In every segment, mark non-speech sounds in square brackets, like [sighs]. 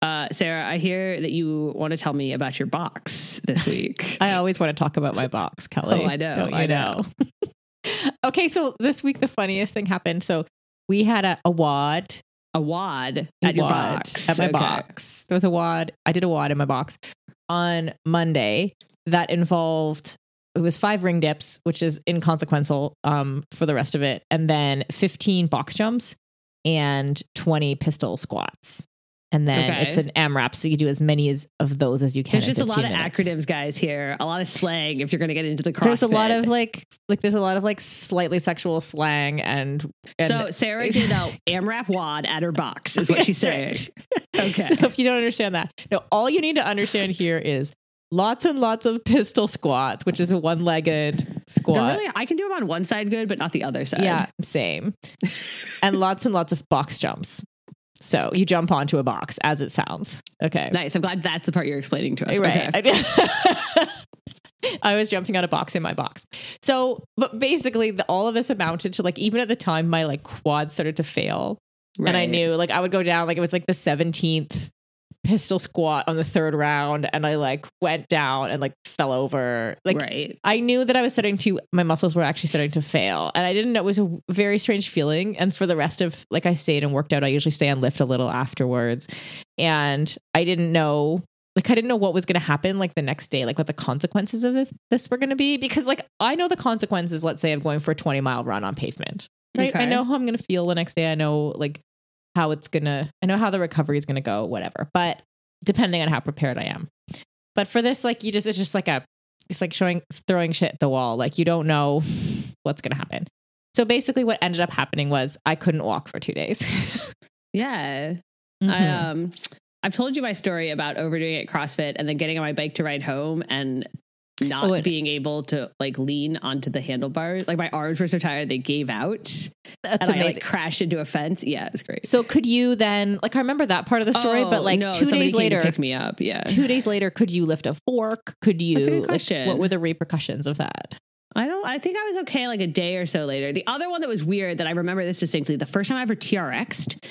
Uh, Sarah, I hear that you want to tell me about your box this week. [laughs] I always want to talk about my box, [laughs] Kelly. Oh, I know, I know. [laughs] okay, so this week the funniest thing happened. So we had a, a WOD a WOD at your WOD box. At my Okay. box. There was a WOD. I did a WOD in my box on Monday that involved it was five ring dips, which is inconsequential um, for the rest of it, and then 15 box jumps and 20 pistol squats. And then Okay. it's an AMRAP, so you do as many as of those as you can. There's in just a lot 15 of acronyms, guys. Here, a lot of slang. If you're going to get into the CrossFit, There's a lot of like, like there's a lot of like slightly sexual slang and. and so Sarah did a [laughs] AMRAP WOD at her box, is what she's saying. That's Okay. So if you don't understand that, no, all you need to understand here is lots and lots of pistol squats, which is a one-legged They're squat. really, I can do them on one side good, but not the other side. yeah, same. and lots and lots of box jumps. So you jump onto a box as it sounds. Okay. Nice. I'm glad that's the part you're explaining to us. Right. Okay. I, [laughs] was jumping on a box in my box. So, but basically, the, all of this amounted to like, even at the time, my like quad started to fail. And I knew like I would go down, like it was like the 17th pistol squat on the third round. And I like went down and like fell over. Like, right. I knew that I was starting to, my muscles were actually starting to fail. And I didn't know, it was a very strange feeling. And for the rest of, like I stayed and worked out, I usually stay on lift a little afterwards. And I didn't know, like, I didn't know what was going to happen like the next day, like what the consequences of this, this were going to be. Because, like, I know the consequences, let's say, of going for a 20 mile run on pavement, right? I know how I'm going to feel the next day. I know, like, how it's going to, I know how the recovery is going to go, whatever. But depending on how prepared I am. But for this, like, you just, it's just like a, it's like showing throwing shit at the wall like you don't know what's going to happen so basically what ended up happening was i couldn't walk for two days [laughs] Yeah. I, Mhm. um, I've told you my story about overdoing it at CrossFit and then getting on my bike to ride home and not Oh, being able to like lean onto the handlebars. Like my arms were so tired they gave out, that's and I like crashed into a fence. Yeah, it was great. so could you then like i remember that part of the story Oh, but like no, two days later pick me up. Yeah, two days later could you lift a fork could you That's a good like, what were the repercussions of that I don't. I think I was okay like a day or so later. The other one that was weird that I remember this distinctly. The first time I ever TRX'd,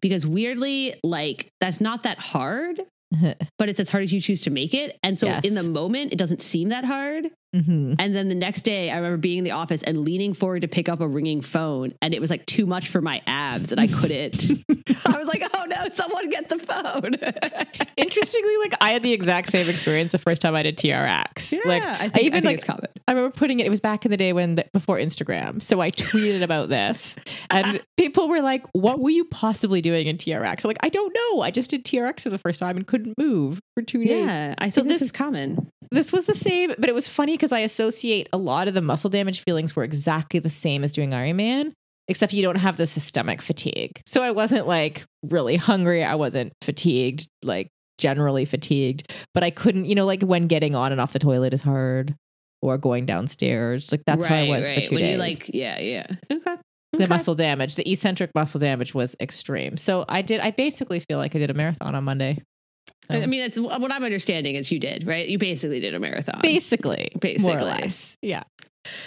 because weirdly, like that's not that hard, [laughs] but it's as hard as you choose to make it. And so Yes. in the moment, it doesn't seem that hard. Mhm. And then the next day, I remember being in the office and leaning forward to pick up a ringing phone, and it was like too much for my abs, and I couldn't. [laughs] I was like, "Oh no, someone get the phone!" [laughs] interestingly like i had the exact same experience the first time i did trx yeah, like I, think, I even think like it's common. I remember putting it. It was back in the day when the, before Instagram. So I tweeted about this, and [laughs] people were like, "What were you possibly doing in TRX?" I'm like, I don't know. I just did TRX for the first time and couldn't move for two days. Yeah, I think So this, this- is common. This was the same, but it was funny because I associate a lot of the muscle damage feelings were exactly the same as doing Ironman, except you don't have the systemic fatigue. So I wasn't like really hungry. I wasn't fatigued, like generally fatigued, but I couldn't, you know, like when getting on and off the toilet is hard or going downstairs. Like that's how I was right. for two when days. You like, yeah, yeah. Okay. the Okay. muscle damage, the eccentric muscle damage was extreme. So I did, I basically feel like I did a marathon on Monday. I Um, mean, that's what I'm understanding is you did, right? You basically did a marathon. basically, more Basically. or less. Yeah.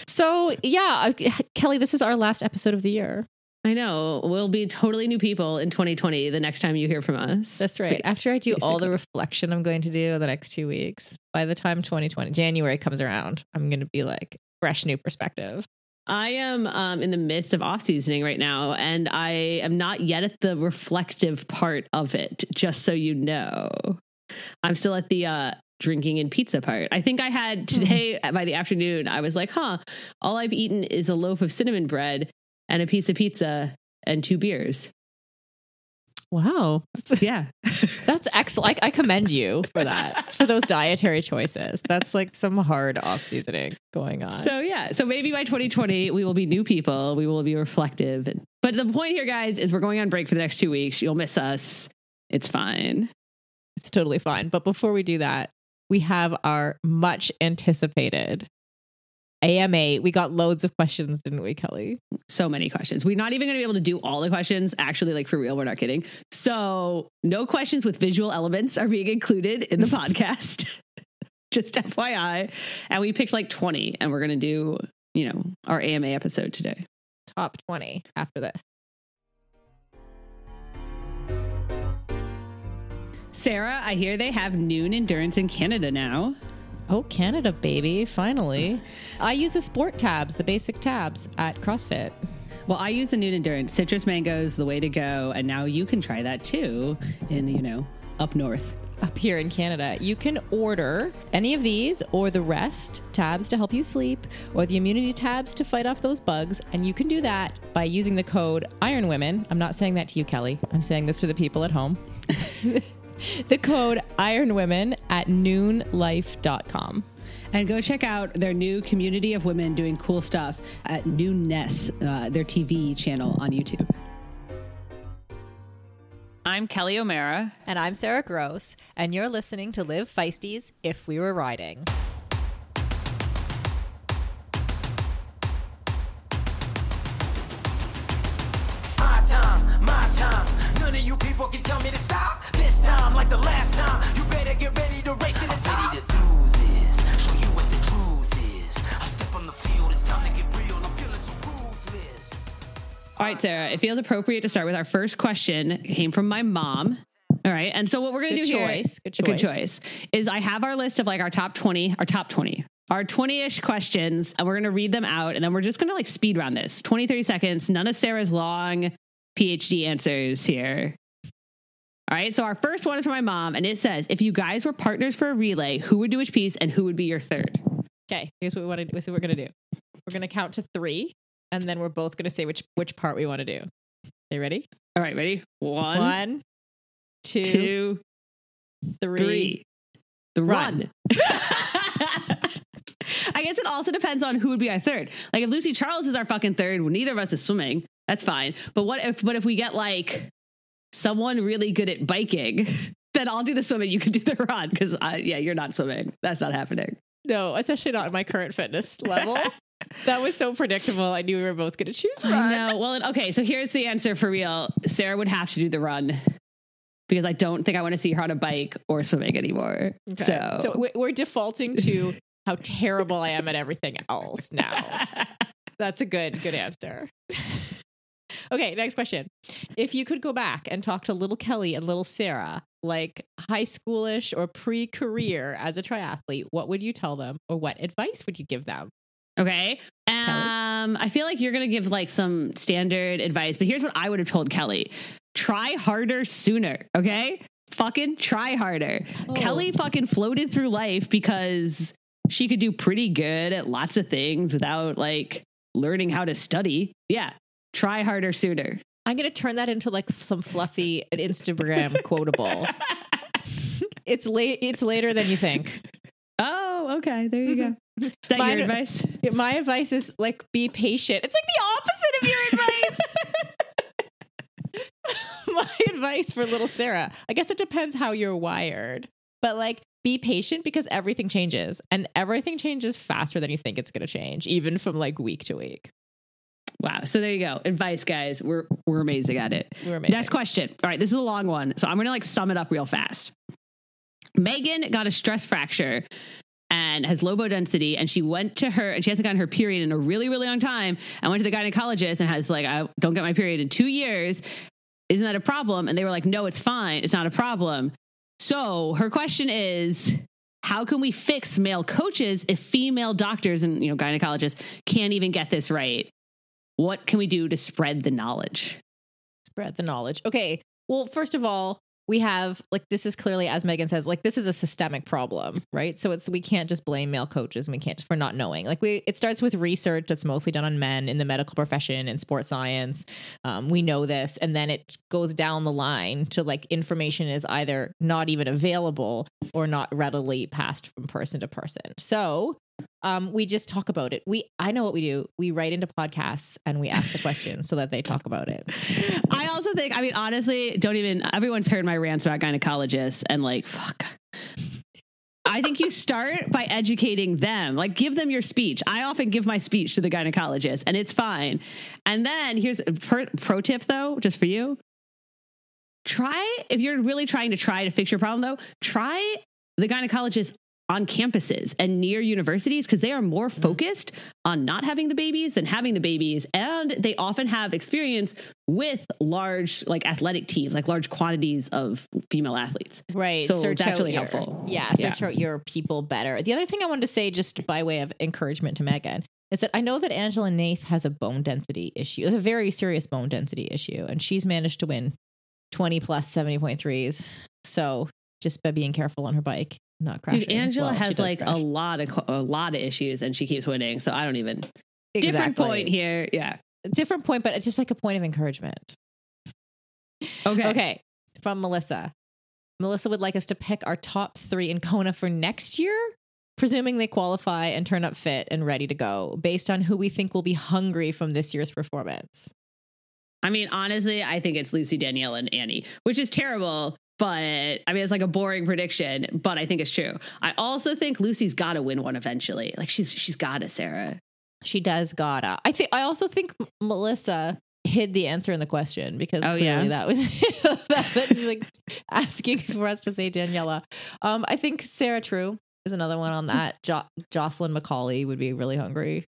So yeah, uh, Kelly, this is our last episode of the year. I know. We'll be totally new people in 2020 the next time you hear from us. That's right. Ba- After I do all the reflection I'm going to do the next two weeks, by the time 2020 January comes around, I'm going to be like fresh new perspective. I am um, in the midst of off seasoning right now, and I am not yet at the reflective part of it, just so you know. I'm still at the uh, drinking and pizza part. I think I had today by the afternoon, I was like, huh, all I've eaten is a loaf of cinnamon bread and a piece of pizza and two beers. Wow, that's, Yeah. [laughs] that's excellent. I, I commend you for that, for those dietary choices. That's like some hard off seasoning going on. So yeah, so maybe by 2020 we will be new people. We will be reflective. But the point here, guys, is we're going on break for the next two weeks. You'll miss us. It's fine. it's totally fine. But before we do that, we have our much anticipated AMA. We got loads of questions, didn't we, Kelly? So many questions. We're not even going to be able to do all the questions. Actually, like for real, we're not kidding. So no questions with visual elements are being included in the [laughs] podcast. [laughs] Just FYI. And we picked like 20, and we're going to do, you know, our AMA episode today. Top 20 after this. Sarah, I hear they have Nuun endurance in Canada now. Oh, Canada, baby. Finally. [sighs] I use the sport tabs, the basic tabs at CrossFit. Well, I use the Nuun endurance. Citrus mango is the way to go. And now you can try that too in, you know, up north. Up here in Canada, you can order any of these or the rest tabs to help you sleep or the immunity tabs to fight off those bugs. And you can do that by using the code Iron Women. I'm not saying that to you, Kelly. I'm saying this to the people at home. [laughs] the code Iron Women at nuunlife.com. And go check out their new community of women doing cool stuff at Noonness, uh, their TV channel on YouTube. I'm Kelly O'Mara. And I'm Sarah Gross, and you're listening to Live Feisties If We Were Riding. None you people can tell me to stop. This time, like the last time, you better get ready to race to the top. Ready to do this, show you what the truth is. I step on the field, it's time to get real. I'm feeling so ruthless. All right, Sarah, it feels appropriate to start with our first question. It came from my mom. All right. And so what we're going to Good do choice. here, Good choice. good choice. choice, is I have our list of like our top 20, our top 20, our 20-ish questions, and we're going to read them out. And then we're just going to like speed round this 20, 30 seconds. None of Sarah's long PhD answers here. All right. So our first one is from my mom, and it says, if you guys were partners for a relay, who would do which piece and who would be your third? Okay, here's what we want to. This is what we're gonna do. We're gonna count to three, and then we're both gonna say which which part we want to do. Okay, ready? All right. Ready? One, One, two, two, three. three. The Run. run. [laughs] I guess it also depends on who would be our third. Like if Lucy Charles is our fucking third, neither of us is swimming. That's fine. But what if? But if we get like someone really good at biking, [laughs] then I'll do the swimming. You can do the run because yeah, you're not swimming. That's not happening. No, especially not at my current fitness [laughs] level. that was so predictable. I knew we were both gonna choose run. I know. Well, okay. So here's the answer for real. Sarah would have to do the run because I don't think I want to see her on a bike or swimming anymore. Okay. So, so we- we're defaulting to how terrible I am at everything else now. [laughs] That's a good good answer. Okay, next question. If you could go back and talk to little Kelly and little Sarah, like high schoolish or pre-career as a triathlete, what would you tell them or what advice would you give them? Okay. Um, I feel like you're gonna give like some standard advice, but here's what I would have told Kelly: try harder sooner. Okay, fucking try harder. Oh. Kelly fucking floated through life because she could do pretty good at lots of things without like learning how to study. Yeah, try harder sooner. I'm gonna turn that into like some fluffy [laughs] Instagram quotable. [laughs] it's late. It's later than you think. Oh, okay. There you go. Mm-hmm. Is that Mine- your advice? My advice is like be patient. It's like the opposite of your advice. [laughs] My advice for little Sarah, I guess it depends how you're wired, but like be patient because everything changes and everything changes faster than you think it's going to change, even from like week to week. Wow. So there you go. Advice, guys. We're we're amazing at it. We're amazing. Next question. All right, this is a long one. So I'm gonna like sum it up real fast. Megan got a stress fracture and has low bone density, and she went to her and she hasn't gotten her period in a really, really long time. And went to the gynecologist and has like, I don't get my period in two years. Isn't that a problem? And they were like, No, it's fine. It's not a problem. So her question is how can we fix male coaches if female doctors and you know gynecologists can't even get this right? What can we do to spread the knowledge? spread the knowledge. Okay. Well, first of all, we have like this is clearly as Megan says, like this is a systemic problem, right? So it's we can't just blame male coaches and we can't just for not knowing. Like we it starts with research that's mostly done on men in the medical profession and sports science. Um, we know this, and then it goes down the line to like information is either not even available or not readily passed from person to person. So um, we just talk about it. We I know what we do. We write into podcasts and we ask the questions so that they talk about it. I also think, I mean, honestly, don't even, everyone's heard my rants about gynecologists and like, fuck. I think you start by educating them. Like, give them your speech. I often give my speech to the gynecologist, and it's fine. And then here's a pro, pro tip, though, just for you. Try, if you're really trying to try to fix your problem, though, try the gynecologist on campuses and near universities because they are more focused on not having the babies than having the babies. And they often have experience with large, like athletic teams, like large quantities of female athletes. Right. So search that's really your- helpful. Yeah. Yeah. Search out your people better. The other thing I wanted to say, just by way of encouragement to Megan, is that I know that Angela Naeth has a bone density issue, a very serious bone density issue, and she's managed to win 20 plus 70.3s. So just by being careful on her bike, not crashing. Dude, Angela Well, has like crash. a lot of a lot of issues, and she keeps winning. So I don't even different point here. Yeah. Different point, but it's just like a point of encouragement. Okay. Okay. From Melissa. Melissa would like us to pick our top three in Kona for next year, presuming they qualify and turn up fit and ready to go, based on who we think will be hungry from this year's performance. I mean, honestly, I think it's Lucy, Danielle, and Annie, which is terrible. But I mean, it's like a boring prediction, but I think it's true. I also think Lucy's got to win one eventually. Like she's she's got to, Sarah. She does gotta. I think I also think M- Melissa hid the answer in the question because Oh, clearly yeah? that was [laughs] that was like asking for us to say Daniela. Um, I think Sarah True is another one on that. Jo- Jocelyn McCauley would be really hungry.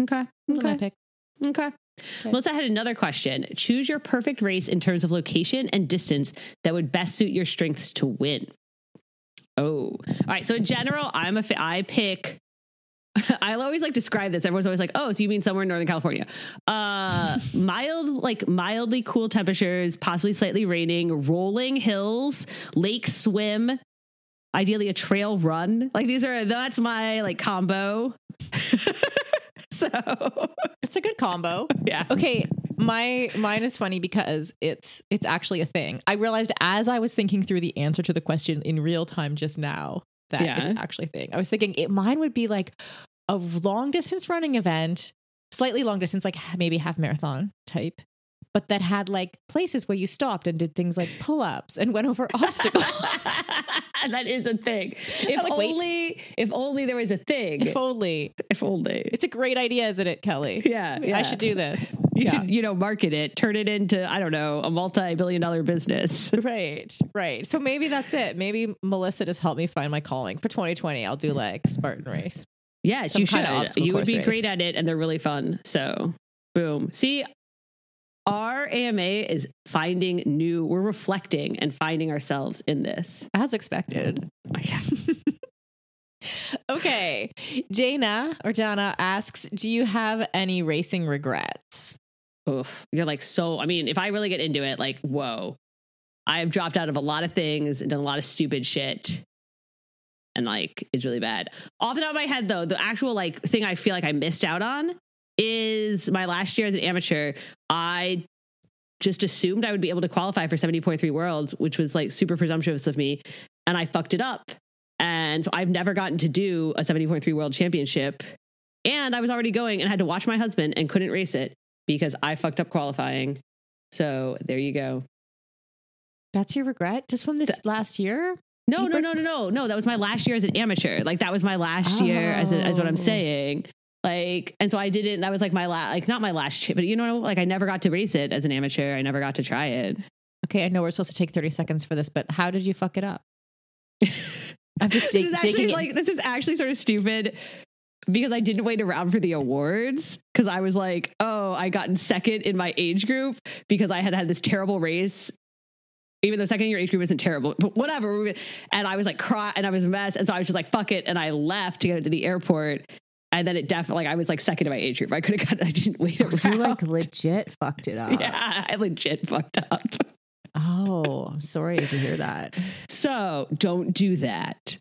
Okay. Are my Okay. pick. Okay. Melissa had another question. Choose your perfect race in terms of location and distance that would best suit your strengths to win. Oh, all right. So in general, I'm a fa- I pick. [laughs] I always like describe this. Everyone's always like, "Oh, so you mean somewhere in Northern California?" Uh, [laughs] mild, like mildly cool temperatures, possibly slightly raining, rolling hills, lake swim, ideally a trail run. Like these are that's my like combo. [laughs] so [laughs] It's a good combo. [laughs] yeah. Okay, my mine is funny because it's it's actually a thing. I realized as I was thinking through the answer to the question in real time just now that Yeah. it's actually a thing. I was thinking it mine would be like a long distance running event, slightly long distance, like maybe half marathon type, but that had like places where you stopped and did things like pull ups and went over [laughs] obstacles. [laughs] that is a thing. [laughs] If like, wait. only, if only there was a thing. if only. If only. It's a great idea, isn't it, Kelly? yeah, yeah. I should do this. You Yeah. should, you know, market it, turn it into, I don't know, a multi-billion-dollar business. Right, right. So maybe that's it. Maybe Melissa just helped me find my calling for 2020. I'll do like Spartan race. Yes, Some you should. kind of obstacle You would be race. great at it, and they're really fun. So, boom. See, our AMA is finding new. We're reflecting and finding ourselves in this. As expected. [laughs] Okay. Dana or Dana asks, do you have any racing regrets? Oof. You're like so. I mean, if I really get into it, like, whoa, I've dropped out of a lot of things and done a lot of stupid shit. And like, it's really bad. Off the top of my head, though, the actual like thing I feel like I missed out on is my last year as an amateur. I just assumed I would be able to qualify for 70.3 worlds, which was like super presumptuous of me. And I fucked it up. And so I've never gotten to do a 70.3 world championship. And I was already going and had to watch my husband and couldn't race it because I fucked up qualifying. So there you go. That's your regret just from this Th- last year? No, You no, break- no, no, no, no. That was my last year as an amateur. Like that was my last year as, a, as what I'm Oh. saying. Like, and so I didn't. That was like my last, like not my last, ch- but you know, like I never got to race it as an amateur. I never got to try it. Okay, I know we're supposed to take 30 seconds for this, but how did you fuck it up? [laughs] I'm just dig- this is actually digging in. like this is actually sort of stupid because I didn't wait around for the awards because I was like, oh, I got in second in my age group because I had had this terrible race. Even though second year age group isn't terrible, but whatever. And I was like, cry, and I was a mess. And so I was just like, fuck it. And I left to get to the airport. And then it definitely, like, I was like second in my age group. I could have got, I didn't wait around. [laughs] you like legit fucked it up. yeah, [laughs] I legit fucked up. Oh, I'm sorry to hear that. So don't do that.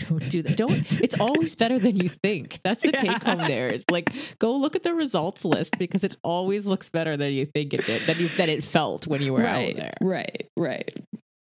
Don't do that. Don't. It's always better than you think. That's the Yeah. take home [laughs] there. It's like go look at the results list because it always looks better than you think it did. Than you that it felt when you were right, out there. right, right.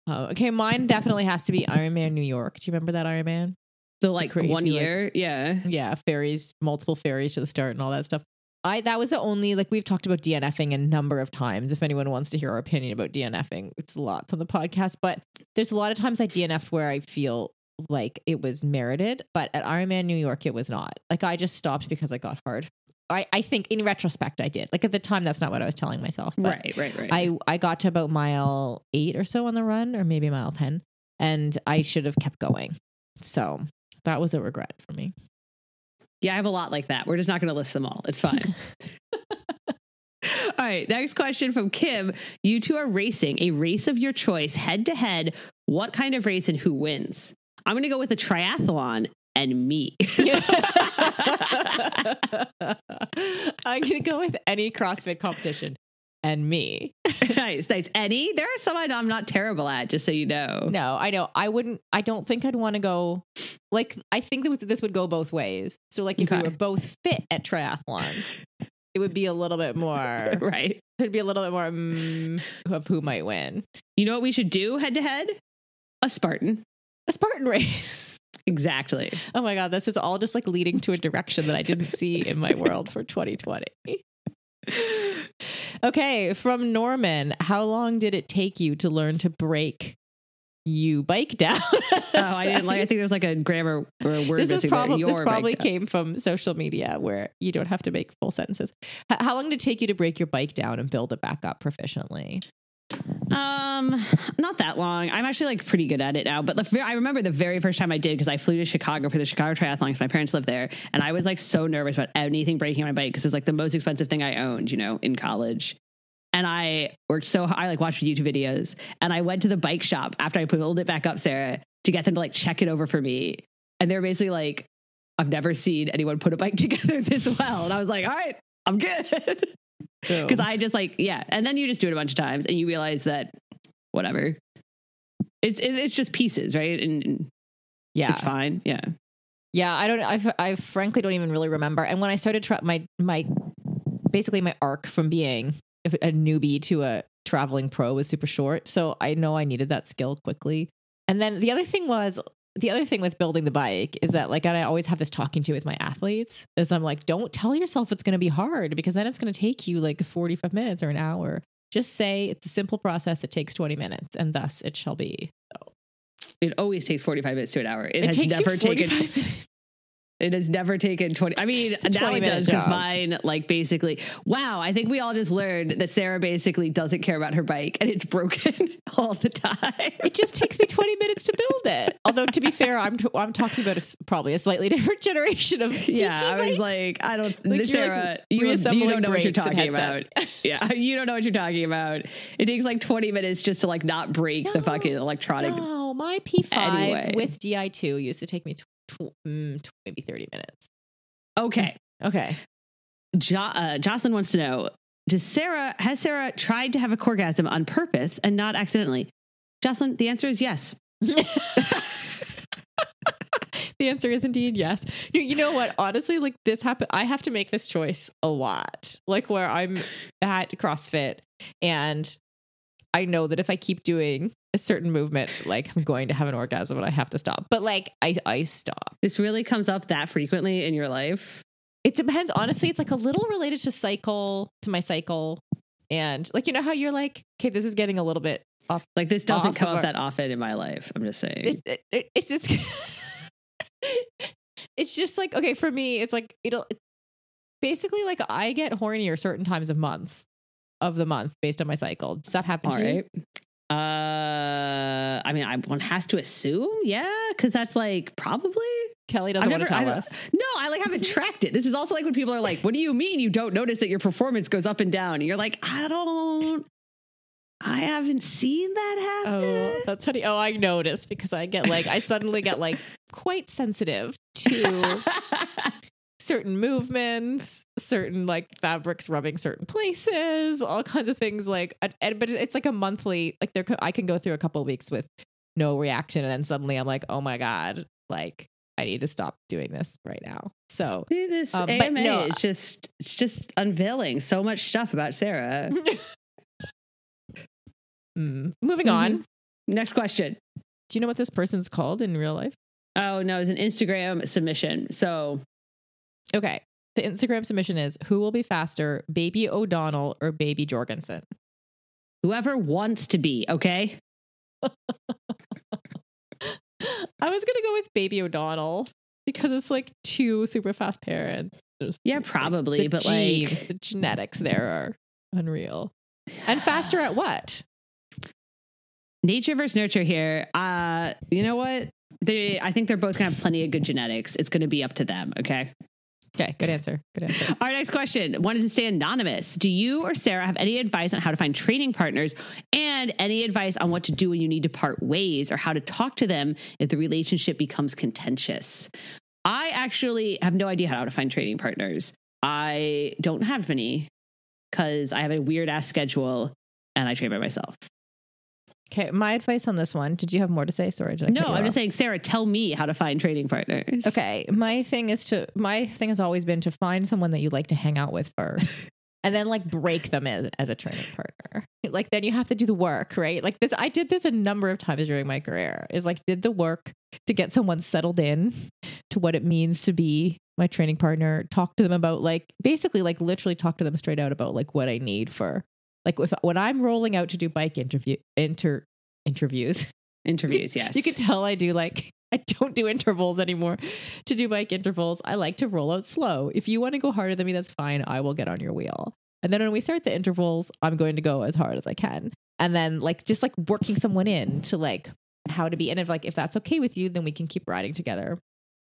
Oh, okay, mine definitely has to be Ironman New York. Do you remember that Ironman? The like crazy, one like- year. yeah. Yeah, ferries, multiple ferries to the start and all that stuff. I that was the only like we've talked about DNFing a number of times. If anyone wants to hear our opinion about DNFing, it's lots on the podcast. But there's a lot of times I DNF'd where I feel like it was merited, but at Ironman New York it was not. Like I just stopped because I got hard. I, I think in retrospect I did. Like at the time that's not what I was telling myself. But right, right, right. I I got to about mile eight or so on the run, or maybe mile ten, and I should have kept going. So that was a regret for me. Yeah, I have a lot like that. We're just not going to list them all. It's fine. [laughs] [laughs] all right. Next question from Kim. You two are racing a race of your choice head to head. What kind of race and who wins? I'm going to go with a triathlon and me. [laughs] I'm gonna go with any CrossFit competition and me. [laughs] nice, nice. Any? There are some I know I'm not terrible at, just so you know. No, I know. I wouldn't. I don't think I'd want to go. Like, I think this, this would go both ways. So, like, if Okay. we were both fit at triathlon, it would be a little bit more. [laughs] Right. It'd be a little bit more mm, of who might win. You know what we should do head to head? A Spartan. A Spartan race. [laughs] Exactly. Oh my god, this is all just like leading to a direction that I didn't see in my world for 2020. Okay, from Norman, how long did it take you to learn to break you bike [laughs] down? Oh, I didn't like. I think there's like a grammar or a word this is probably this probably came from social media where you don't have to make full sentences. H- how long did it take you to break your bike down and build it back up proficiently? Um, not that long. I'm actually like pretty good at it now. But the, I remember the very first time I did because I flew to Chicago for the Chicago Triathlon because my parents live there, and I was like so nervous about anything breaking my bike because it was like the most expensive thing I owned, you know, in college. And I worked so hard. I like watched YouTube videos, and I went to the bike shop after I pulled it back up, Sarah, to get them to like check it over for me. And they're basically like, "I've never seen anyone put a bike [laughs] together this well." And I was like, "All right, I'm good." [laughs] because I just like yeah, and then you just do it a bunch of times, and you realize that whatever, it's it's just pieces, right? And, and yeah, it's fine. Yeah, Yeah, I don't. I, I frankly don't even really remember. And when I started tra- my my basically my arc from being a newbie to a traveling pro was super short, so I know I needed that skill quickly. And then the other thing was the other thing with building the bike is that like I always have this talking to with my athletes is I'm like, don't tell yourself it's going to be hard because then it's going to take you like 45 minutes or an hour. Just say it's a simple process. It takes 20 minutes, and thus it shall be. it always takes forty five minutes to an hour. It, It has never taken. minutes. It has never taken 20. I mean, now 20 it does because mine, like, basically, wow, I think we all just learned that Sarah basically doesn't care about her bike and it's broken [laughs] all the time. It just takes me 20 minutes to build it. Although, to be fair, I'm, t- I'm talking about a probably a slightly [laughs] different generation of TT yeah, I was bikes. like, I don't, Like, Sarah, like, you, you don't know what you're talking about. [laughs] yeah, you don't know what you're talking about. It takes like 20 minutes just to like not break the fucking electronic. No, my P5 Anyway. with Di2 used to take me tw- mm, tw- maybe 30 minutes. Okay. Okay. Jo- uh, Jocelyn wants to know Does Sarah, has Sarah tried to have a orgasm on purpose and not accidentally? Jocelyn, the answer is yes. [laughs] the answer is indeed yes. You, you know what? Honestly, like this happened. I have to make this choice a lot. Like where I'm at CrossFit and I know that if I keep doing a certain movement, like I'm going to have an orgasm and I have to stop. But like I, I stop. This really comes up that frequently in your life. It depends. Honestly, it's like a little related to cycle, to my cycle. And like, you know how you're like, okay, this is getting a little bit off. Like this doesn't come up our- that often in my life. I'm just saying. It, it, it- it's just, [laughs] it's just like, okay, for me, it's like, it'll basically like I get hornier certain times of months of the month based on my cycle. Does that happen All to you? right. Uh, I mean, I one has to assume, yeah, because that's like probably. Kelly doesn't want to tell us. No, I like haven't tracked it. This is also like when people are like, "What do you mean you don't notice that your performance goes up and down?" And you're like, "I don't. I haven't seen that happen." Oh, that's funny. Oh, I noticed because I get like, I suddenly get like quite sensitive to [laughs] certain movements, certain like fabrics rubbing certain places, all kinds of things. Like, and- but it's like a monthly. Like, there, I can go through a couple of weeks with no reaction, and then suddenly I'm like, oh my god, like I need to stop doing this right now. So, See, this Um, but AMA no, is just it's just unveiling so much stuff about Sarah. [laughs] mm. moving on. Next question. Do you know what this person's called in real life? Oh no, it's an Instagram submission. So Okay. The Instagram submission is who will be faster, Baby O'Donnell or Baby Jorgensen? whoever wants to be, okay? [laughs] I was gonna go with Baby O'Donnell because it's like two super fast parents. Yeah, probably, the but genes, like the genetics there are unreal. And faster at what? nature versus nurture here. Uh, you know what? They, I think they're both gonna have plenty of good genetics. It's gonna be up to them. Okay. Okay, good answer. Good answer. Our next question wanted to stay anonymous. Do you or Sarah have any advice on how to find training partners and any advice on what to do when you need to part ways or how to talk to them if the relationship becomes contentious? I actually have no idea how to find training partners. I don't have any because I have a weird ass schedule and I train by myself. Okay, my advice on this one. Did you have more to say? Sorry, did I No, I'm off? just saying, Sarah, tell me how to find training partners. Okay, my thing is to my thing has always been to find someone that you like to hang out with first. [laughs] And then like break them as, as a training partner. Like then you have to do the work, right? Like this I did this a number of times during my career. Is like did the work to get someone settled in to what it means to be my training partner, talk to them about like basically like literally talk to them straight out about like what I need for like if when I'm rolling out to do bike interview inter interviews Interviews, [laughs] yes. you can tell I do like [laughs] I don't do intervals anymore. To do bike intervals, I like to roll out slow. If you want to go harder than me, that's fine. I will get on your wheel. And then when we start the intervals, I'm going to go as hard as I can. And then like just like working someone in to like how to be and if like if that's okay with you, then we can keep riding together.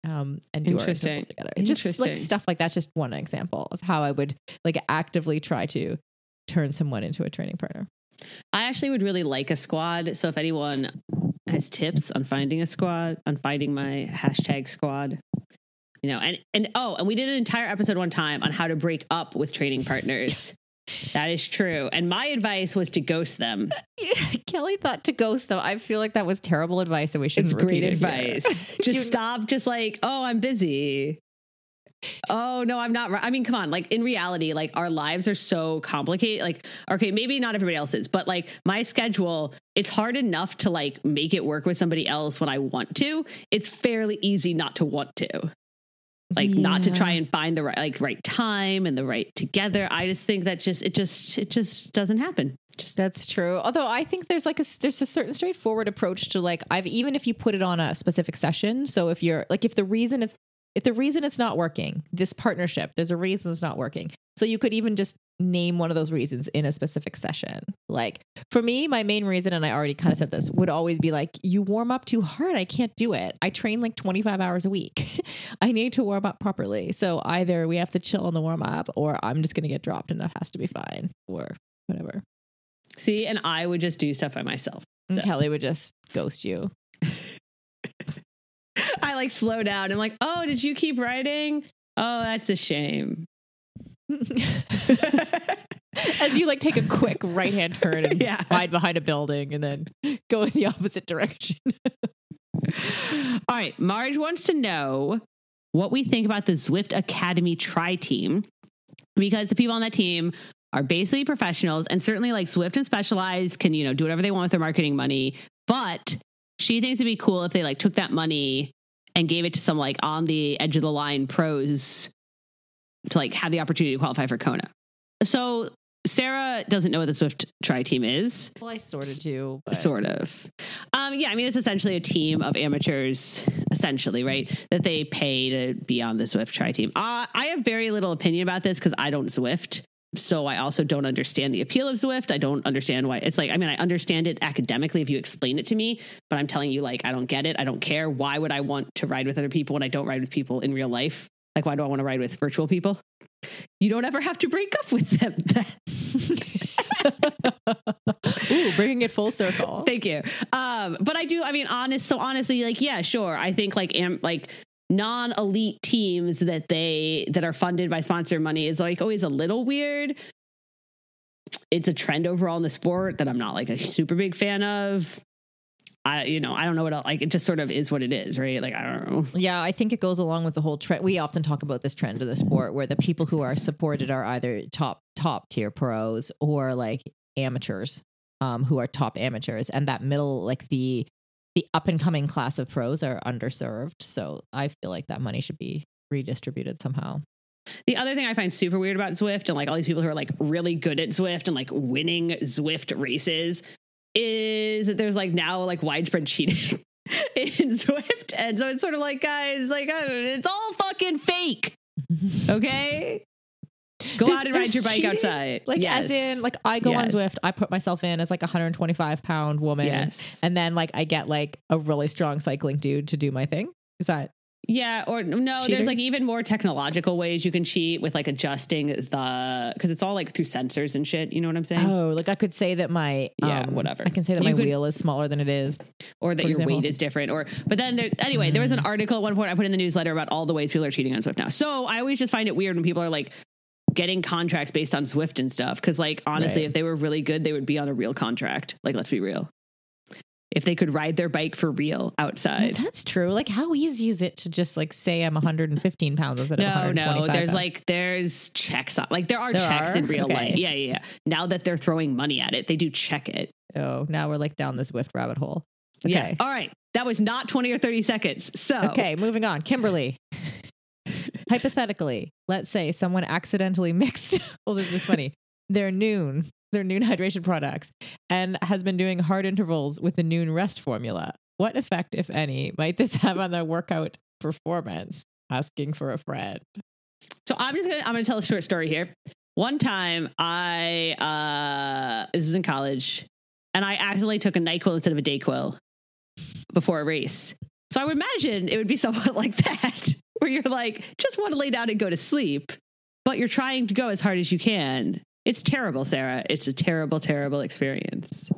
Um and do our intervals together. It's just like stuff like that's just one example of how I would like actively try to turn someone into a training partner. I actually would really like a squad. So if anyone has tips on finding a squad, on finding my hashtag squad, you know, and and oh, and we did an entire episode one time on how to break up with training partners. [laughs] That is true. And my advice was to ghost them. [laughs] Kelly thought to ghost though. I feel like that was terrible advice and we shouldn't It's great it advice. [laughs] Just stop. Just like, oh, I'm busy. Oh no, I'm not. I mean, come on. Like in reality, like our lives are so complicated. Like, okay, maybe not everybody else's, but like my schedule, it's hard enough to like make it work with somebody else when I want to. It's fairly easy not to want to. Like not to try and find the right like right time and the right together. I just think that just it just it just doesn't happen. Just That's true. Although I think there's like a there's a certain straightforward approach to like I've even if you put it on a specific session. So if you're like if the reason it's if the reason it's not working, this partnership, there's a reason it's not working. So you could even just name one of those reasons in a specific session. Like for me, my main reason, and I already kind of said this, would always be like, you warm up too hard. I can't do it. I train like 25 hours a week. [laughs] I need to warm up properly. So either we have to chill on the warm up or I'm just going to get dropped and that has to be fine or whatever. see, and I would just do stuff by myself. So Kelly would just ghost you. [laughs] I like slow down. I'm like, oh, did you keep writing? Oh, that's a shame. [laughs] As you like take a quick right hand turn and [laughs] Yeah. hide behind a building and then go in the opposite direction. All right. Marge wants to know what we think about the Zwift Academy Tri Team because the people on that team are basically professionals and certainly like Zwift and Specialized can, you know, do whatever they want with their marketing money. But she thinks it'd be cool if they like took that money and gave it to some like on the edge of the line pros to like have the opportunity to qualify for Kona. So Sarah doesn't know what the Zwift Tri Team is. well, I sort of do. Sort of. Um, yeah, I mean, it's essentially a team of amateurs, essentially, right? That they pay to be on the Zwift Tri team. Uh, I have very little opinion about this because I don't Zwift. So I also don't understand the appeal of Zwift. I don't understand why it's like, I mean, I understand it academically if you explain it to me, but I'm telling you, like, I don't get it. I don't care. Why would I want to ride with other people when I don't ride with people in real life? Like, why do I want to ride with virtual people? You don't ever have to break up with them. [laughs] Ooh, bringing it full circle. [laughs] Thank you. Um, but I do. I mean, honest. So honestly, like, yeah, sure. I think like, am like non-elite teams that they that are funded by sponsor money is like always a little weird. It's a trend overall in the sport that I'm not like a super big fan of. I, you know, I don't know what else, like it just sort of is what it is, right? Like I don't know. Yeah, I think it goes along with the whole trend. We often talk about this trend of the sport where the people who are supported are either top top tier pros or like amateurs, um, who are top amateurs, and that middle, like the the up and coming class of pros are underserved. So I feel like that money should be redistributed somehow. The other thing I find super weird about Zwift and like all these people who are like really good at Zwift and like winning Zwift races is that there's like now like widespread cheating [laughs] in Zwift. And so it's sort of like, guys, like, uh, it's all fucking fake. [laughs] Okay. Go There's- out and ride your bike cheating? outside. Like Yes. as in, like I go on Yes. Zwift, I put myself in as like a 125 pound woman, Yes. and then like I get like a really strong cycling dude to do my thing. Is that Yeah, or no, Cheating? there's like even more technological ways you can cheat with like adjusting the because it's all like through sensors and shit. You know what I'm saying? oh, like I could say that my Yeah, um, whatever. I can say that You my could- wheel is smaller than it is. or that your example. weight is different. Or but then there anyway, there was an article at one point I put in the newsletter about all the ways people are cheating on Zwift now. So I always just find it weird when people are like getting contracts based on Zwift and stuff. Cause like honestly, Right. if they were really good, they would be on a real contract. Like let's be real. If they could ride their bike for real outside. That's true. Like how easy is it to just like say I'm 115 pounds instead of No, 125? no. There's pounds? like there's checks on like there are There checks are? in real Okay. life. Yeah, yeah, yeah. Now that they're throwing money at it, they do check it. oh, now we're like down this Zwift rabbit hole. Yeah. Okay. All right. That was not 20 or 30 seconds. So Okay, moving on. Kimberly. Hypothetically, let's say someone accidentally [laughs] mixed, well, this is funny, their Nuun, their Nuun hydration products, and has been doing hard intervals with the Nuun rest formula. What effect, if any, might this have on their workout performance? Asking for a friend. So I'm just gonna I'm gonna tell a short story here. One time I uh this was in college and I accidentally took a NyQuil instead of a Dayquil before a race. So I would imagine it would be somewhat [laughs] like that, where you're like, just want to lay down and go to sleep, but you're trying to go as hard as you can. It's terrible, Sarah. It's a terrible, terrible experience.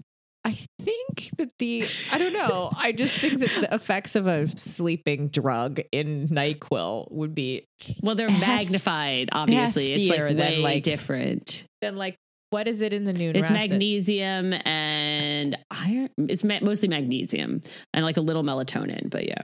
I think that the, I don't know, I just think that the effects of a sleeping drug in NyQuil would be Well, they're magnified, obviously. It's like way than, like, different. then like, what is it in the Nuun It's magnesium and iron. It's ma- mostly magnesium and like a little melatonin, but yeah,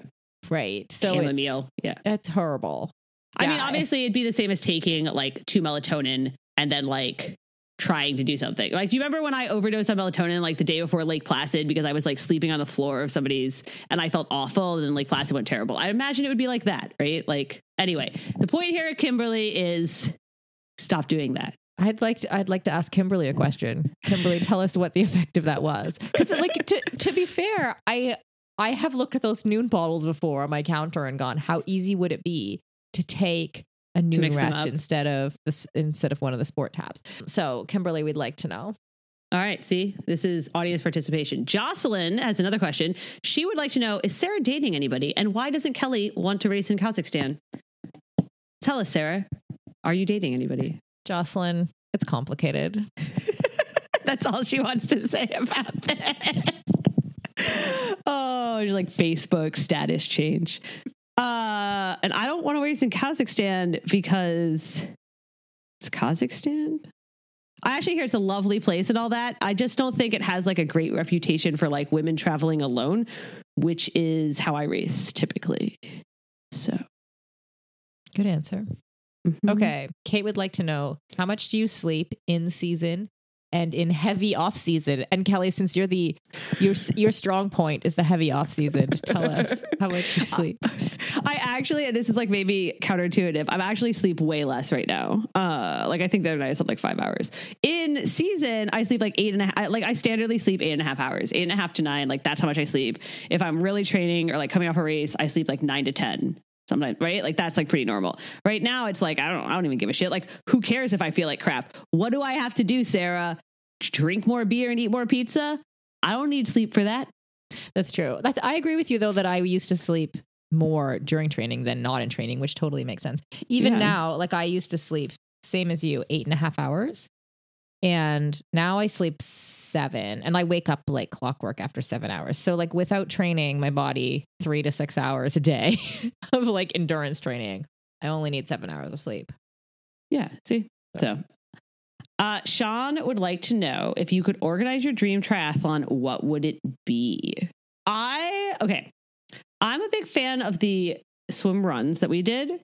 right. So it's, chamomile. Yeah. it's horrible. I mean, obviously, it'd be the same as taking like two melatonin and then like trying to do something. Like, do you remember when I overdosed on melatonin like the day before Lake Placid because I was like sleeping on the floor of somebody's and I felt awful and then Lake Placid went terrible? I imagine it would be like that, right? Like, anyway, the point here, Kimberly, is stop doing that. I'd like to, I'd like to ask Kimberly a question. Kimberly, tell us what the effect of that was. Because like to to be fair, I I have looked at those Nuun bottles before on my counter and gone, how easy would it be to take a Nuun rest instead of this instead of one of the sport tabs? So Kimberly, we'd like to know. All right, see, this is audience participation. Jocelyn has another question. She would like to know Is Sarah dating anybody? And why doesn't Kelly want to race in Kazakhstan? Tell us, Sarah. Are you dating anybody? Jocelyn, it's complicated. [laughs] That's all she wants to say about this. [laughs] oh, you're like Facebook status change. Uh, and I don't want to race in Kazakhstan because it's Kazakhstan. I actually hear it's a lovely place and all that. I just don't think it has like a great reputation for like women traveling alone, which is how I race typically. So, Good answer. mhm. Okay. Kate would like to know how much do you sleep in season and in heavy off season? And Kelly, since you're the your your strong point is the heavy off season, tell us how much you sleep. I actually, and this is like maybe counterintuitive. I'm actually sleep way less right now. Uh, like I think the other night I slept like five hours. In season, I sleep like eight and a half. Like I standardly sleep eight and a half hours, eight and a half to nine. Like that's how much I sleep. If I'm really training or like coming off a race, I sleep like nine to ten. Sometimes, right? Like that's like pretty normal. Right now, it's like I don't, I don't even give a shit. Like who cares if I feel like crap? What do I have to do, Sarah? Drink more beer and eat more pizza? I don't need sleep for that. That's true. That's I agree with you though that I used to sleep more during training than not in training, which totally makes sense. Even Yeah. now, like I used to sleep same as you, eight and a half hours. And now I sleep seven and I wake up like clockwork after seven hours. So, like, without training my body three to six hours a day [laughs] of like endurance training, I only need seven hours of sleep. Yeah. See? So, uh, Sean would like to know if you could organize your dream triathlon, what would it be? I, okay. I'm a big fan of the swim runs that we did.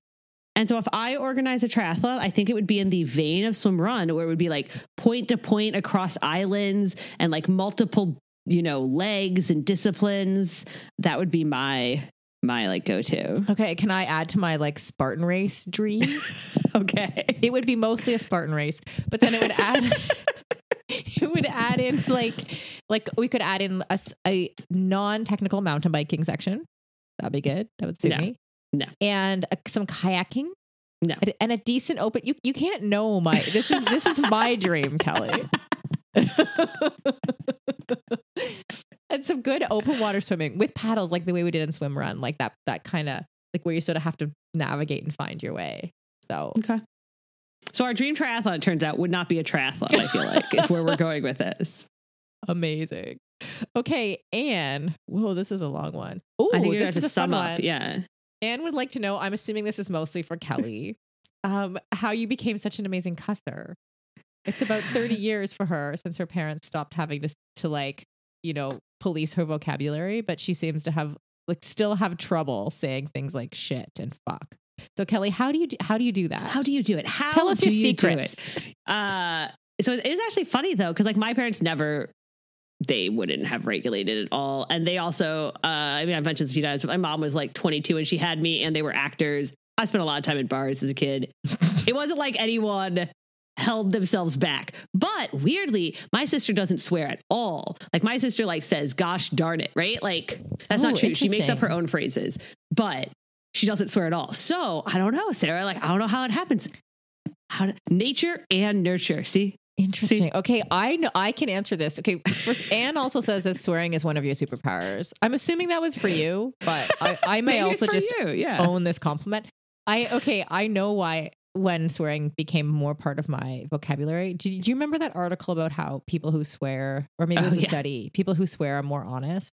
And so if I organize a triathlon, I think it would be in the vein of swim run where it would be like point to point across islands and like multiple, you know, legs and disciplines. That would be my my like go to. Okay. Can I add to my like Spartan race dreams? [laughs] Okay. it would be mostly a Spartan race, but then it would add [laughs] it would add in like like we could add in a non-technical mountain biking section. That'd be good. That would suit No. me. No. And uh, some kayaking No. And- and a decent open. You you can't know my. This is this is my [laughs] dream, Kelly. [laughs] and some good open water swimming with paddles, like the way we did in swim run, like that that kind of like where you sort of have to navigate and find your way. So Okay. So our dream triathlon it turns out would not be a triathlon. I feel like is where we're going with this. [laughs] amazing. Okay, Anne. Whoa, this is a long one. Oh, I think you're going this is a sum up. one. Yeah. Anne would like to know. I'm assuming this is mostly for Kelly. [laughs] um, how you became such an amazing cusser. It's about 30 years for her since her parents stopped having to to like you know police her vocabulary, but she seems to have like still have trouble saying things like shit and fuck. So Kelly, how do you do, how do you do that? How do you do it? How Tell us your secrets. Uh, so it is actually funny though, because like my parents never, they wouldn't have regulated at all, and they also, uh, I mean, I've mentioned this a few times, but my mom was like 22 and she had me, and they were actors. I spent a lot of time in bars as a kid. it wasn't like anyone held themselves back. But weirdly, my sister doesn't swear at all. Like my sister like says, gosh darn it, right? Like that's Oh, not true. She makes up her own phrases, but she doesn't swear at all. So I don't know, Sarah. Like, I don't know how it happens. How nature and nurture. See? Interesting. Okay, I know I can answer this. Okay, first, Anne also says that swearing is one of your superpowers. I'm assuming that was for you, but I, I may also just you. Yeah. own this compliment. I okay, I know why when swearing became more part of my vocabulary. Did, do you remember that article about how people who swear, or maybe it Oh, was a yeah. study, people who swear are more honest?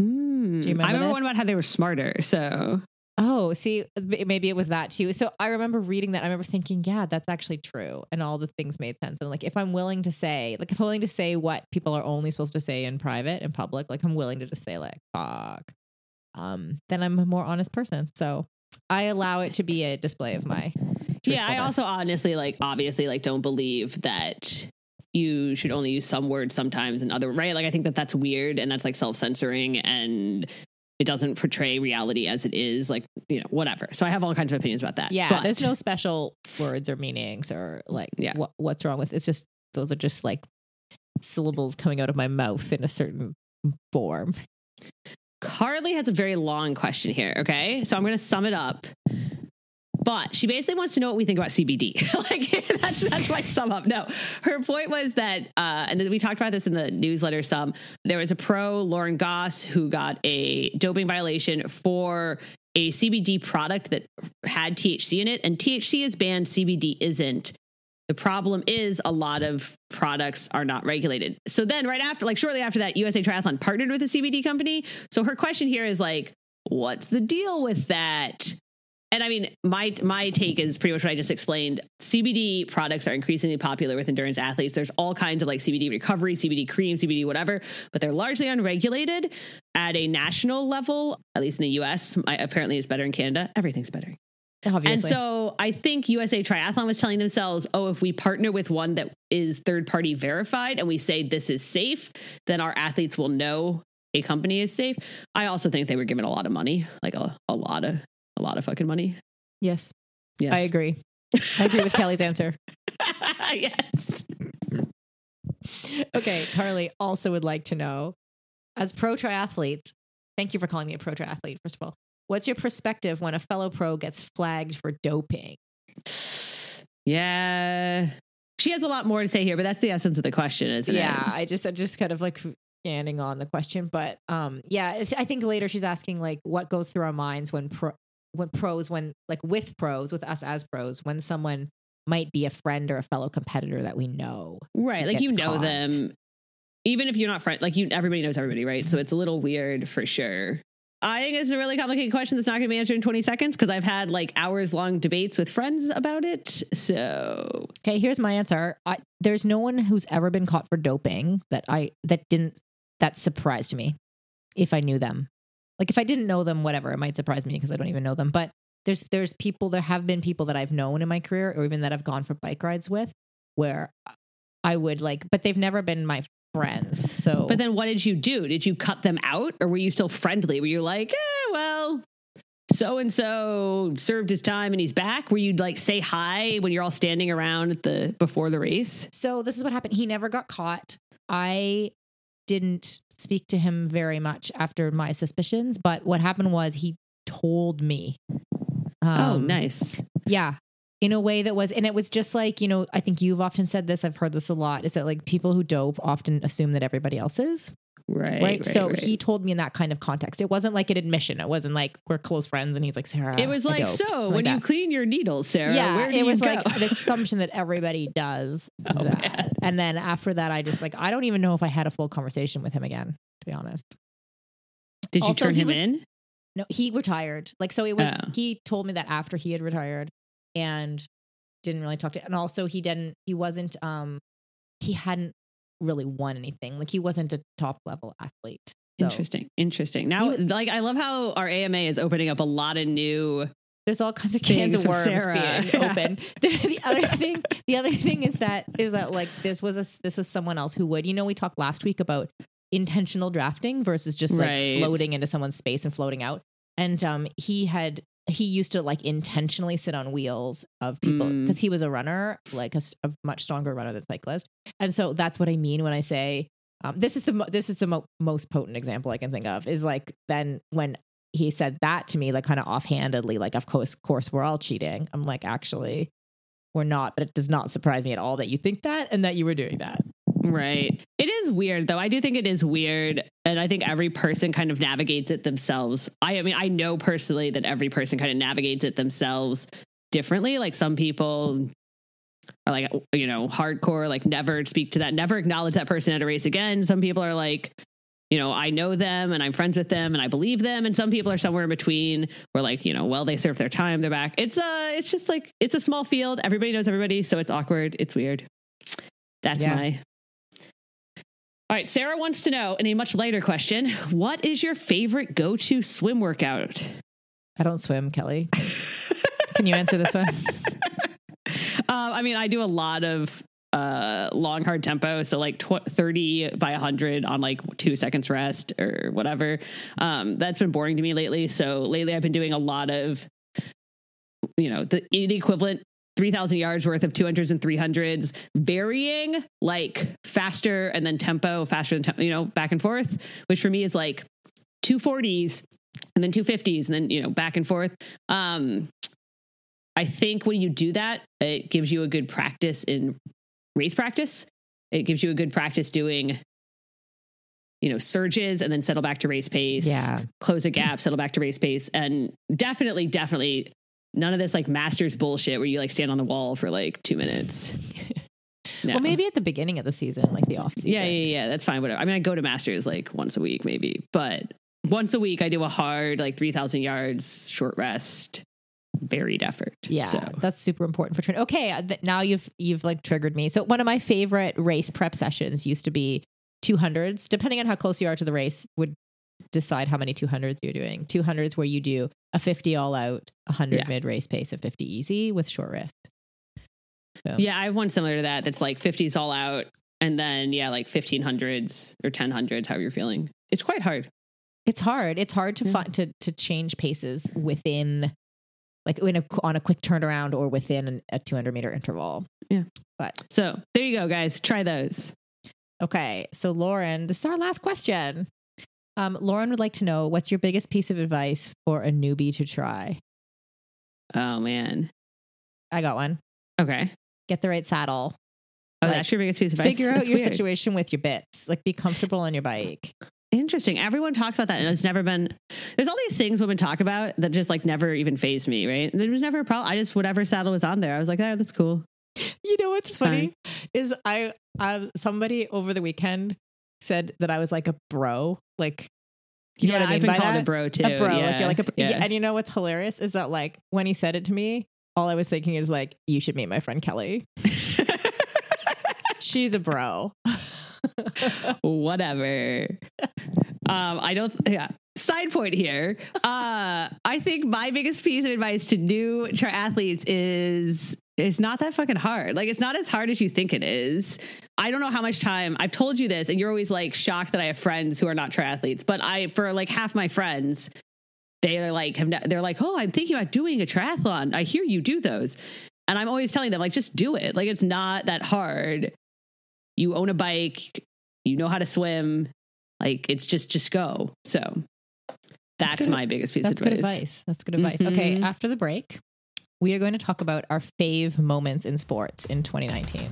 Hmm. Do you remember I remember this? one about how they were smarter. So Oh, see, maybe it was that too. So I remember reading that. I remember thinking, yeah, that's actually true. And all the things made sense. And like, if I'm willing to say, like, if I'm willing to say what people are only supposed to say in private, in public, like, I'm willing to just say, like, fuck, um, then I'm a more honest person. So I allow it to be a display of my. yeah, I also honestly like obviously like don't believe that you should only use some words sometimes and other right. Like I think that that's weird and that's like self censoring and it doesn't portray reality as it is. Like you know whatever. So I have all kinds of opinions about that. Yeah, But- there's no special words or meanings or like Yeah. what, what's wrong with it's just those are just like syllables coming out of my mouth in a certain form. Carly has a very long question here. Okay. So I'm going to sum it up. But she basically wants to know what we think about CBD. [laughs] like that's that's my sum up. No, her point was that, uh, and we talked about this in the newsletter. Some there was a pro Lauren Goss who got a doping violation for a CBD product that had THC in it, and THC is banned, CBD isn't. The problem is a lot of products are not regulated. So then, right after, like shortly after that, USA Triathlon partnered with a CBD company. So her question here is like, what's the deal with that? And I mean, my my take is pretty much what I just explained. CBD products are increasingly popular with endurance athletes. There's all kinds of like CBD recovery, CBD cream, CBD whatever, but they're largely unregulated at a national level. At least in the U.S., I, apparently it's better in Canada. Everything's better Obviously. and so I think USA Triathlon was telling themselves, oh, if we partner with one that is third party verified and we say this is safe, then our athletes will know a company is safe. I also think they were given a lot of money, like a, a lot of a lot of fucking money. yes, Yes. I agree. I agree with Kelly's answer. [laughs] yes. Okay, Carly also would like to know as pro triathletes, thank you for calling me a pro triathlete, first of all. What's your perspective when a fellow pro gets flagged for doping? Yeah. She has a lot more to say here, but that's the essence of the question, isn't yeah, it? Yeah, I just I'm just kind of like scanning on the question, but um yeah, it's, I think later she's asking like what goes through our minds when pro when pros when like with pros with us as pros when someone might be a friend or a fellow competitor that we know. Right. Like you know caught. them. Even if you're not friend, like you, everybody knows everybody, right? So mm-hmm. it's a little weird for sure. I think it's a really complicated question that's not going to be answered in 20 seconds because I've had like hours long debates with friends about it. So Okay, here's my answer. I, there's no one who's ever been caught for doping that I that didn't that surprised me if I knew them. Like if I didn't know them, whatever, it might surprise me because I don't even know them. But there's there's people there have been people that I've known in my career or even that I've gone for bike rides with where I would like, but they've never been my friends. So But then what did you do? Did you cut them out or were you still friendly? Were you like, eh, well, so and so served his time and he's back? Were you like say hi when you're all standing around at the before the race? So this is what happened. He never got caught. I didn't speak to him very much after my suspicions, but what happened was he told me. oh, Um, nice. Yeah. in a way that was, and it was just like, you know, I think you've often said this, I've heard this a lot, is that like people who dope often assume that everybody else is. Right. Right. so right. he told me in that kind of context. It wasn't like an admission. It wasn't like we're close friends and he's like, Sarah. It was like, doped," so something when like you clean your needles, Sarah, yeah, where do it you was go? like the [laughs] assumption that everybody does Oh, that. man. And then after that, I just like, I don't even know if I had a full conversation with him again, to be honest. Did you Also, turn him was- in? No, he retired. Like, so it was, Oh. he told me that after he had retired and didn't really talk to, and also he didn't, he wasn't, um, he hadn't really won anything. Like, he wasn't a top level athlete. So Interesting. Interesting. Now, like, I love how our AMA is opening up a lot of new. There's all kinds of cans of worms Sarah. being [laughs] Yeah. open. [laughs] The, the other [laughs] thing, the other thing is that is that like this was a this was someone else who would. You know, we talked last week about intentional drafting versus just like Right. floating into someone's space and floating out. And um, he had he used to like intentionally sit on wheels of people Mm. because he was a runner, like a much stronger runner than cyclist. And so that's what I mean when I say um, this is the mo- this is the mo- most potent example I can think of is like then when he said that to me like kind of offhandedly like of course course we're all cheating. I'm like actually we're not, but it does not surprise me at all that you think that and that you were doing that. Right. It is weird, though. I do think it is weird. And I think every person kind of navigates it themselves. I, I mean, I know personally that every person kind of navigates it themselves differently. Like some people are like, you know, hardcore, like never speak to that, never acknowledge that person at a race again. Some people are like, you know, I know them and I'm friends with them and I believe them. And some people are somewhere in between where like, you know, well, they served their time, they're back. It's uh it's just like it's a small field. Everybody knows everybody, so it's awkward. It's weird. That's Yeah. my all right, Sarah wants to know in a much lighter question, what is your favorite go-to swim workout? I don't swim, Kelly. Can you answer this one? Um, [laughs] I mean, I do a lot of uh, long, hard tempo. So like tw- 30 by 100 on like two seconds rest or whatever. Um, that's been boring to me lately. So lately I've been doing a lot of, you know, the, the equivalent 3,000 yards worth of 200s and 300s, varying like faster and then tempo, faster than, tempo, you know, back and forth, which for me is like 240s and then 250s and then, you know, back and forth. Um, I think when you do that, it gives you a good practice in race practice. It gives you a good practice doing, you know, surges and then settle back to race pace. Yeah. Close a gap, settle back to race pace. And definitely, definitely none of this like masters bullshit where you like stand on the wall for like two minutes. [laughs] No. Well, maybe at the beginning of the season, like the off season. Yeah, yeah, yeah. That's fine. Whatever. I mean, I go to masters like once a week, maybe, but once a week I do a hard like 3,000 yards short rest, varied effort. Yeah, So. that's super important for training. Okay, uh, th- now you've you've like triggered me. So one of my favorite race prep sessions used to be 200s. Depending on how close you are to the race, would decide how many 200s you're doing. 200s where you do a 50 all out, 100 Yeah. mid race pace, and 50 easy with short rest. So, Yeah, I have one similar to that. That's like 50s all out, and then yeah, like 1500s or 1000s, however you're feeling. It's quite hard. it's hard. It's hard to Yeah. find to to change paces within. Like in a, on a quick turnaround or within an, a 200 meter interval. Yeah. But So there you go, guys. Try those. Okay, so Lauren, this is our last question. Um, Lauren would like to know what's your biggest piece of advice for a newbie to try? Oh man. I got one. Okay. Get the right saddle. Oh, Like, that's your biggest piece of advice. Figure out That's your weird. situation with your bits. Like be comfortable on your bike. Interesting. Everyone talks about that, and it's never been. There's all these things women talk about that just like never even phased me. Right? There was never a problem. I just whatever saddle was on there, I was like, oh, that's cool. You know what's It's funny is I uh, somebody over the weekend said that I was like a bro. Like you know yeah, what I mean I've been by called that? a bro too. a bro. Yeah. Like you're like a yeah. yeah. And you know what's hilarious is that like when he said it to me, all I was thinking is like, you should meet my friend Kelly. [laughs] She's a bro. whatever. um, I don't. Yeah. Side point here. Uh, I think my biggest piece of advice to new triathletes is it's not that fucking hard. Like it's not as hard as you think it is. I don't know how much time I've told you this, and you're always like shocked that I have friends who are not triathletes. But I, for like half my friends, they are like have ne- they're like, oh, I'm thinking about doing a triathlon. I hear you do those, and I'm always telling them like, just do it. Like it's not that hard. You own a bike, you know how to swim. Like it's just just go. So that's, good- my biggest piece That's of good advice. advice. That's good advice. Okay, Mhm. after the break, we are going to talk about our fave moments in sports in 2019.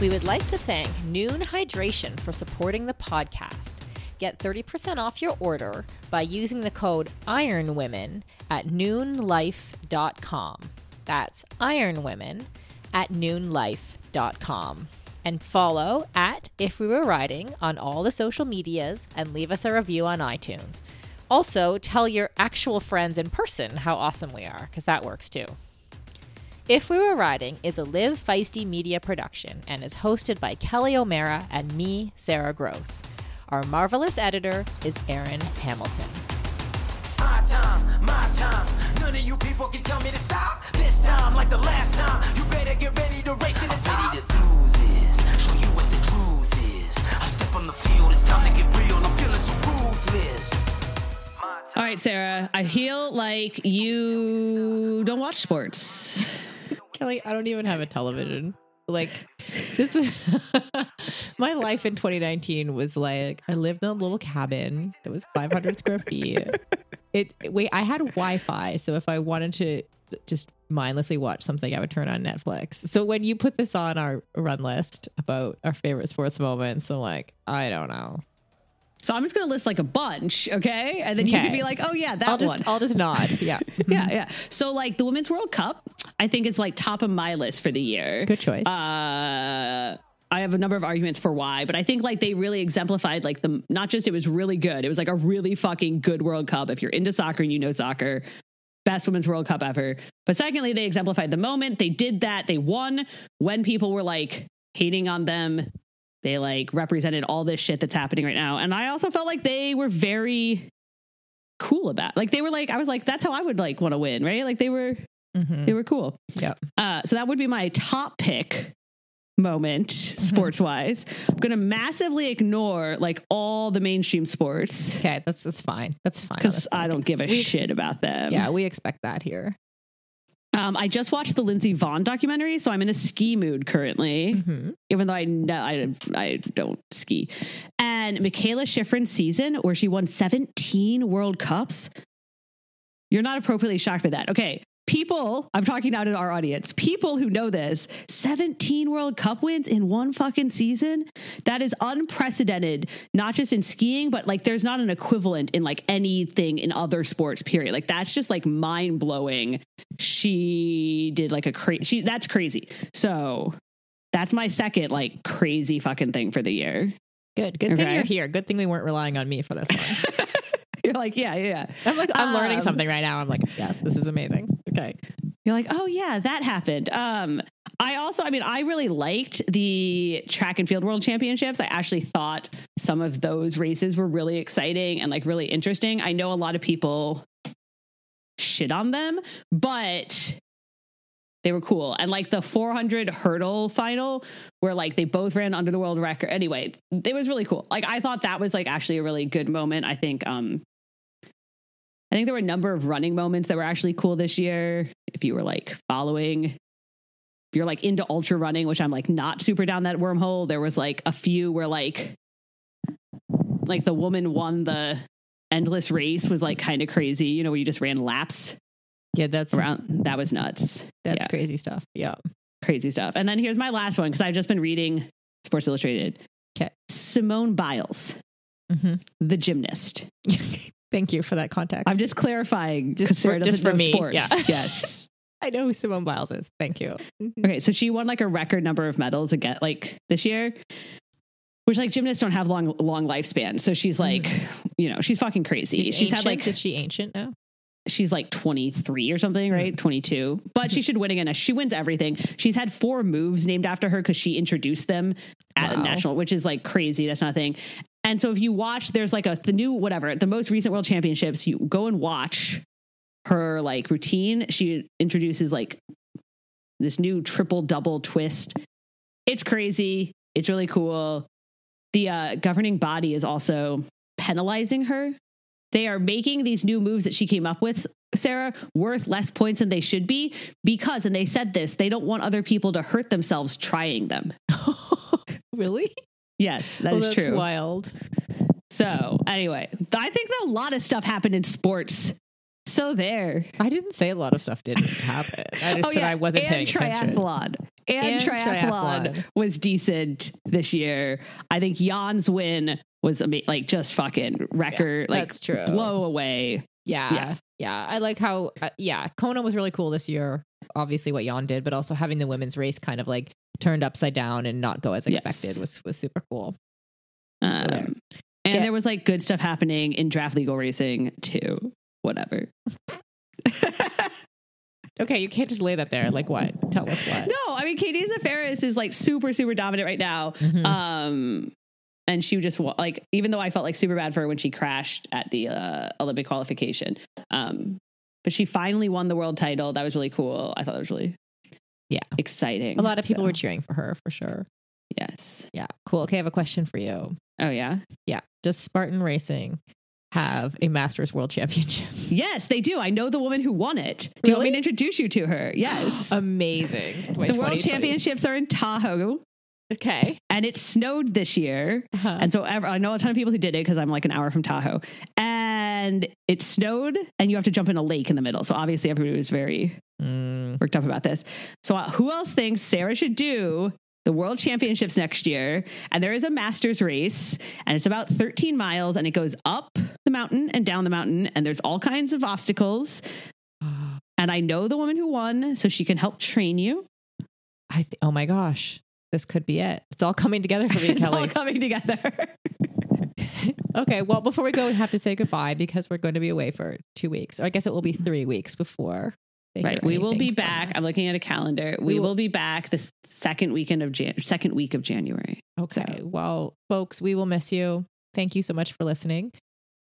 We would like to thank Nuun Hydration for supporting the podcast. Get 30% off your order by using the code IRONWOMEN at nuunlife.com. That's IRONWOMEN at nuunlife.com. And follow at If We Were Riding on all the social medias and leave us a review on iTunes. Also, tell your actual friends in person how awesome we are, because that works too. If We Were Riding is a Live Feisty media production and is hosted by Kelly O'Mara and me, Sarah Gross. Our marvelous editor is Aaron Hamilton. My time, my time. None of you people can tell me to stop. This time, like the last time, you better get ready to race to the top. Ready to do this, show you what the truth is. I step on the field, it's time to get real. I'm feeling so ruthless. All right, Sarah, I feel like you don't watch sports. Kelly, I don't even have a television. Like this [laughs] my life in 2019 was like I lived in a little cabin that was 500 square feet. It wait, I had Wi-Fi, so if I wanted to just mindlessly watch something, I would turn on Netflix. So when you put this on our run list about our favorite sports moments, I'm like, I don't know. So I'm just going to list like a bunch, okay? And then you can be like, oh, yeah, that I'll just one. I'll just nod. [laughs] Yeah. yeah, yeah. So, like, the Women's World Cup, I think is like top of my list for the year. Good choice. Uh, I have a number of arguments for why, but I think like they really exemplified like the not just it was really good, it was like a really fucking good World Cup. If you're into soccer and you know soccer, best women's World Cup ever. But secondly, they exemplified the moment. They did that. They won when people were like hating on them. They like represented all this shit that's happening right now. And I also felt like they were very cool about like they were like I was like that's how I would like want to win, right? Like they were Mhm. they were cool. Yeah. Uh, so that would be my top pick moment, sports wise. I'm to massively ignore like all the mainstream sports Okay, that's that's fine. That's fine. because I don't give a We ex- shit about them. Yeah, we expect that here. Um, I just watched the Lindsey Vonn documentary, so I'm in a ski mood currently, Mhm. even though I know I, I don't ski. And Mikaela Shiffrin's season, where she won 17 World Cups. You're not appropriately shocked by that. Okay. People, I'm talking out to our audience, people who know this 17 World Cup wins in one fucking season. That is unprecedented, not just in skiing, but like there's not an equivalent in like anything in other sports, period. Like that's just like mind blowing. She did like a crazy, she, that's crazy. So that's my second like crazy fucking thing for the year. Good. Good thing you're here. Good thing we weren't relying on me for this one. [laughs] You're like, yeah, yeah. I'm like, I'm learning Um, something right now. I'm like, yes, this is amazing. Okay. You're like, oh yeah, that happened. Um, I also, I mean, I really liked the track and field world championships. I actually thought some of those races were really exciting and like really interesting. I know a lot of people shit on them, but they were cool. And like the 400 hurdle final, where like they both ran under the world record. Anyway, it was really cool. Like I thought that was like actually a really good moment. I think, um, I think there were a number of running moments that were actually cool this year. If you were like following, if you're like into ultra running, which I'm like not super down that wormhole, there was like a few where like, like the woman won the endless race was like kind of crazy, you know, where you just ran laps Yeah, that's around. That was nuts. that's yeah. crazy stuff. Yeah. Crazy stuff. And then here's my last one because I've just been reading Sports Illustrated. 'Kay. Simone Biles, hmm the gymnast. [laughs] Thank you for that context. I'm just clarifying. Just for- just for me, Sports. yeah. [laughs] Yes. I know who Simone Biles is. Thank you. Mhm. Okay, so she won like a record number of medals again, like this year, which like gymnasts don't have long long lifespan. So she's like, you know, she's fucking crazy. Mm. She's, She's, had like is she ancient now? she's like 23 or something, right? 22. But she [laughs] should win again. She wins everything. She's had four moves named after her because she introduced them at Wow. national, which is like crazy. That's not a thing. And so if you watch, there's like a the new whatever, the most recent world championships, you go and watch her like routine. She introduces like this new triple double twist. It's crazy. It's really cool. The uh, governing body is also penalizing her. They are making these new moves that she came up with, Sarah, worth less points than they should be because, and they said this, they don't want other people to hurt themselves trying them. [laughs] really? Yes, that Oh, is that's true. Wild. So anyway, I think that a lot of stuff happened in sports. So there. I didn't say a lot of stuff didn't [laughs] happen. I just said I wasn't Oh, and paying attention. triathlon. And, And triathlon, triathlon. was decent this year. I think Jan's win was ama- like just fucking record, like that's true. blow away. Yeah, Yeah. yeah. I like how, uh, yeah, Kona was really cool this year. Obviously, what Jan did, but also having the women's race kind of like turned upside down and not go as Yes. expected was was super cool. Um, there. and Yeah. there was like good stuff happening in draft legal racing too. Whatever. [laughs] Okay, you can't just lay that there. Like what? Tell us what. No, I mean Katie Zaferes is like super super dominant right now. Mhm. Um and she just like even though I felt like super bad for her when she crashed at the uh, Olympic qualification. Um but she finally won the world title. That was really cool. I thought that was really Yeah. exciting. a lot of people So, were cheering for her for sure. yes. Yeah, cool. Okay, I have a question for you. Oh yeah. Yeah, does Spartan Racing have a Masters World Championship? [laughs] Yes, they do. I know the woman who won it. Do you want me to introduce you to her? Yes. [gasps] Amazing. The World Championships are in Tahoe Okay. and it snowed this year. Uh-huh. And so I know a ton of people who did it because I'm like an hour from Tahoe. And it snowed and you have to jump in a lake in the middle. So obviously everybody was very Mm, worked up about this. So uh, who else thinks Sarah should do the World Championships next year? And there is a Masters race and it's about 13 miles and it goes up the mountain and down the mountain and there's all kinds of obstacles. [gasps] And I know the woman who won, so she can help train you. I th- oh my gosh, this could be it. It's all coming together for me, Kelly. [laughs] It's all coming together. [laughs] [laughs] okay, well, before we go, we have to say goodbye because we're going to be away for two weeks. Or I guess it will be three weeks before. Right. We will be back. us. I'm looking at a calendar. We, We will, will- be back the second weekend of Jan- second week of January. Okay. Well, folks, we will miss you. Thank you so much for listening.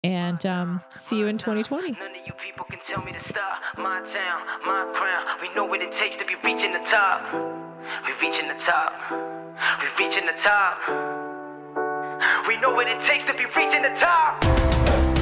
And um, see you in 2020. None of you people can tell me to stop. My town, my crown. We know what it takes to be reaching the top. We're reaching the top. We're reaching the top. We know what it takes to be reaching the top.